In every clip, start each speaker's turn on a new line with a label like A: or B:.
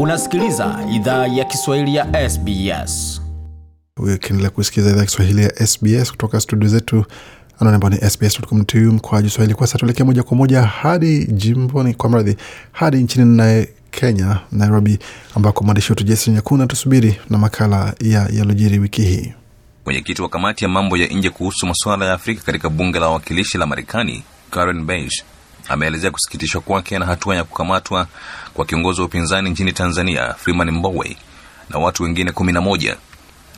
A: Unasikiliza idhaa ya Kiswahili ya SBS.
B: Ukiendelea kusikiliza idhaa ya Kiswahili ya SBS kutoka studio zetu anwani ambao ni sbs.com.au mkoaji Swahili. Kwa sasa tuelekea moja kwa moja hadi jimboni, kwa mradhi, hadi nchini naye Kenya, Nairobi, ambako mwandishi wetu Jason Nyakuna tusubiri na makala ya yalojiri wiki hii.
C: Mwenyekiti wa kamati ya mambo ya nje kuhusu masuala ya Afrika katika bunge la wawakilishi la Marekani, Karen Bass, ameelezea kusikitishwa kwake na hatua ya kukamatwa kwa kiongozi wa upinzani nchini Tanzania, Freeman Mbowe na watu wengine kumi na moja.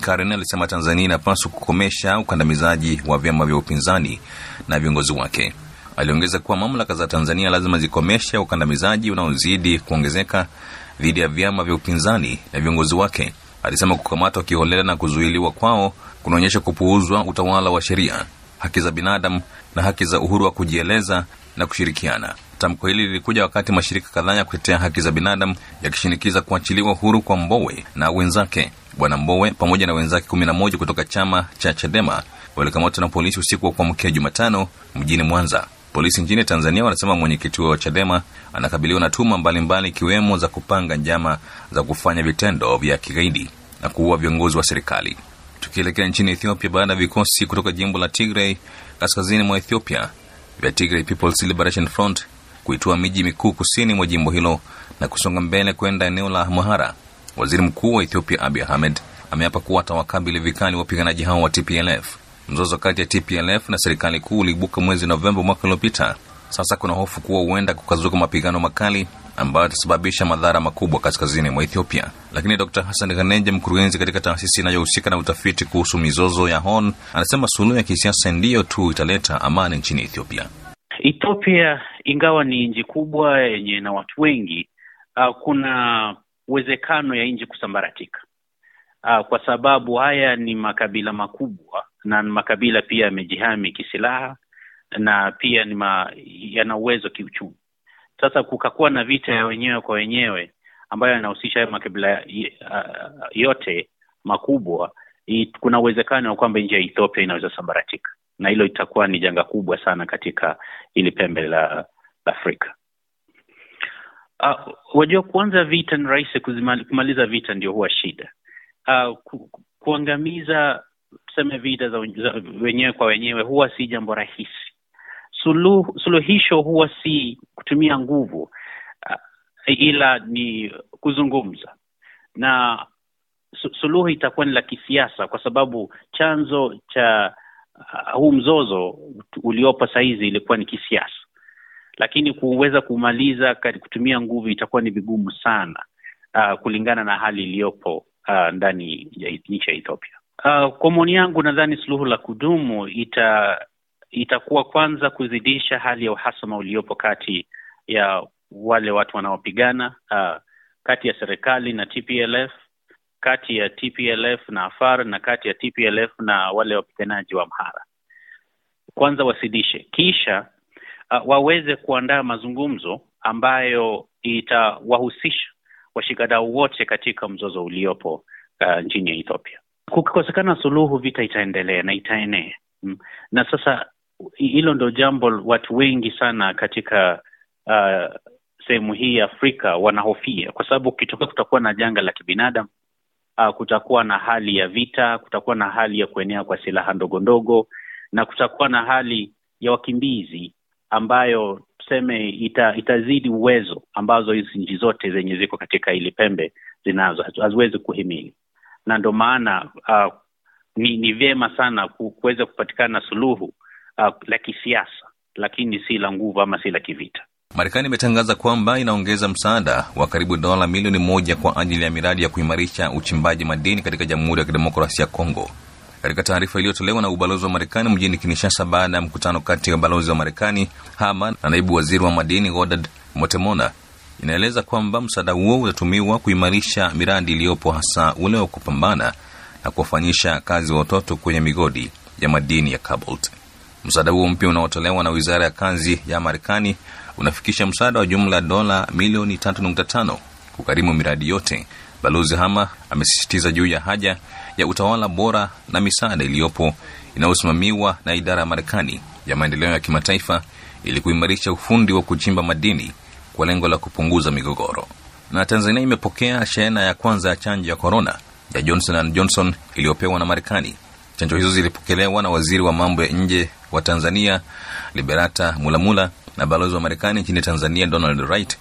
C: Karen alisema Tanzania inapaswa kukomesha ukandamizaji wa vyama vya upinzani na viongozi wake. Aliongeza kuwa mamlaka za Tanzania lazima zikomeshe ukandamizaji unaozidi kuongezeka dhidi ya vyama vya upinzani na viongozi wake. Alisema kukamatwa kiholela na kuzuiliwa kwao kunaonyesha kupuuzwa utawala wa sheria, haki za binadamu na haki za uhuru wa kujieleza na kushirikiana. Tamko hili lilikuja wakati mashirika kadhaa ya kutetea haki za binadamu yakishinikiza kuachiliwa huru kwa Mbowe na wenzake. Bwana Mbowe pamoja na wenzake kumi na moja kutoka chama cha Chadema walikamatwa na polisi usiku wa kuamkia Jumatano mjini Mwanza. Polisi nchini Tanzania wanasema mwenyekiti wa Chadema anakabiliwa na tuma mbalimbali ikiwemo za kupanga njama za kufanya vitendo vya kigaidi na kuua viongozi wa serikali. Tukielekea nchini Ethiopia, baada ya vikosi kutoka jimbo la Tigray kaskazini mwa Ethiopia vya Tigray People's Liberation Front kuitoa miji mikuu kusini mwa jimbo hilo na kusonga mbele kwenda eneo la Amhara. Waziri Mkuu wa Ethiopia Abiy Ahmed ameapa kuwa atawakabili vikali wapiganaji hao wa TPLF. Mzozo kati ya TPLF na serikali kuu uliibuka mwezi Novemba mwaka uliopita. Sasa kuna hofu kuwa huenda kukazuka mapigano makali ambayo yatasababisha madhara makubwa kaskazini mwa Ethiopia. Lakini Dr Hassan Ghaneja, mkurugenzi katika taasisi inayohusika na utafiti kuhusu mizozo ya Horn, anasema suluhu ya kisiasa ndiyo tu italeta amani nchini Ethiopia.
D: Ethiopia ingawa ni nchi kubwa yenye na watu wengi, uh, kuna uwezekano ya nchi kusambaratika uh, kwa sababu haya ni makabila makubwa na makabila pia yamejihami kisilaha na pia ni yana uwezo kiuchumi. Sasa kukakuwa na vita ya wenyewe kwa wenyewe ambayo yanahusisha hayo makabila uh, yote makubwa, kuna uwezekano wa kwamba nchi ya Ethiopia inaweza sambaratika, na hilo itakuwa ni janga kubwa sana katika hili pembe la, Afrika. Uh, wajua kuanza vita ni rahisi, kumaliza vita ndio huwa shida. Uh, ku, kuangamiza tuseme vita za, za wenyewe kwa wenyewe huwa si jambo rahisi. Suluh, suluhisho huwa si kutumia nguvu uh, ila ni kuzungumza na suluhu itakuwa ni la kisiasa, kwa sababu chanzo cha uh, huu mzozo uliopo sahizi ilikuwa ni kisiasa, lakini kuweza kumaliza kutumia nguvu itakuwa ni vigumu sana uh, kulingana na hali iliyopo uh, ndani ya nchi ya Ethiopia. Uh, kwa maoni yangu nadhani suluhu la kudumu ita itakuwa kwanza kuzidisha hali ya uhasama uliopo kati ya wale watu wanaopigana uh, kati ya serikali na TPLF, kati ya TPLF na Afar na kati ya TPLF na wale wapiganaji wa Amhara. Kwanza wasidishe, kisha uh, waweze kuandaa mazungumzo ambayo itawahusisha washikadau wote katika mzozo uliopo uh, nchini Ethiopia. Kukikosekana suluhu, vita itaendelea na itaenea mm. Na sasa hilo ndo jambo watu wengi sana katika uh, sehemu hii ya Afrika wanahofia, kwa sababu ukitokea kutakuwa na janga la kibinadamu uh, kutakuwa na hali ya vita, kutakuwa na hali ya kuenea kwa silaha ndogo ndogo, na kutakuwa na hali ya wakimbizi ambayo tuseme ita, itazidi uwezo ambazo hizi nchi zote zenye ziko katika ile pembe zinazo haziwezi kuhimili, na ndo maana uh, ni, ni vyema sana kuweza kupatikana suluhu uh, la kisiasa, lakini si la nguvu ama si la kivita.
C: Marekani imetangaza kwamba inaongeza msaada wa karibu dola milioni moja kwa ajili ya miradi ya kuimarisha uchimbaji madini katika Jamhuri ya Kidemokrasia ya Kongo. Katika taarifa iliyotolewa na ubalozi wa Marekani mjini Kinshasa baada ya mkutano kati ya balozi wa Marekani Hama na naibu waziri wa madini Godard Motemona, inaeleza kwamba msaada huo utatumiwa kuimarisha miradi iliyopo, hasa ule wa kupambana na kuwafanyisha kazi wa watoto kwenye migodi ya madini ya cobalt. Msaada huo mpya unaotolewa na wizara ya kazi ya Marekani unafikisha msaada wa jumla dola milioni 3.5 kukarimu miradi yote. Balozi Hama amesisitiza juu ya haja ya utawala bora na misaada iliyopo inayosimamiwa na idara ya Marekani ya maendeleo ya kimataifa ili kuimarisha ufundi wa kuchimba madini kwa lengo la kupunguza migogoro. Na Tanzania imepokea shehena ya kwanza ya chanjo ya korona ya Johnson and Johnson iliyopewa na Marekani. Chanjo hizo zilipokelewa na waziri wa mambo ya nje wa Tanzania Liberata Mulamula na balozi wa Marekani nchini Tanzania Donald Wright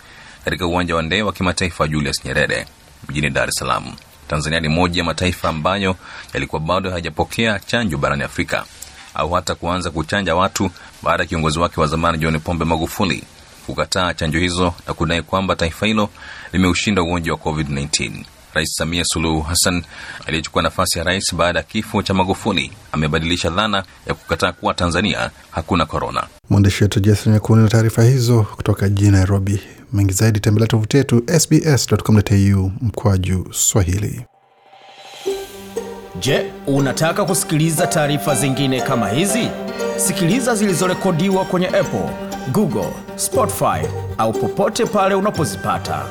C: katika uwanja wa ndege wa kimataifa Julius Nyerere mjini Dar es Salaam. Tanzania ni moja ya mataifa ambayo yalikuwa bado hayajapokea chanjo barani Afrika au hata kuanza kuchanja watu baada ya kiongozi wake wa zamani John Pombe Magufuli kukataa chanjo hizo na kudai kwamba taifa hilo limeushinda ugonjwa wa COVID-19. Rais Samia Suluhu Hassan aliyechukua nafasi ya rais baada ya kifo cha Magufuli amebadilisha dhana ya kukataa kuwa Tanzania hakuna korona.
B: Mwandishi wetu Jason Nyakuni na taarifa hizo kutoka jijini Nairobi. Mengi zaidi tembelea tovuti yetu sbs.com.au mkwaju Swahili.
A: Je, unataka kusikiliza taarifa zingine kama hizi? Sikiliza zilizorekodiwa kwenye Apple, Google, Spotify au popote pale unapozipata.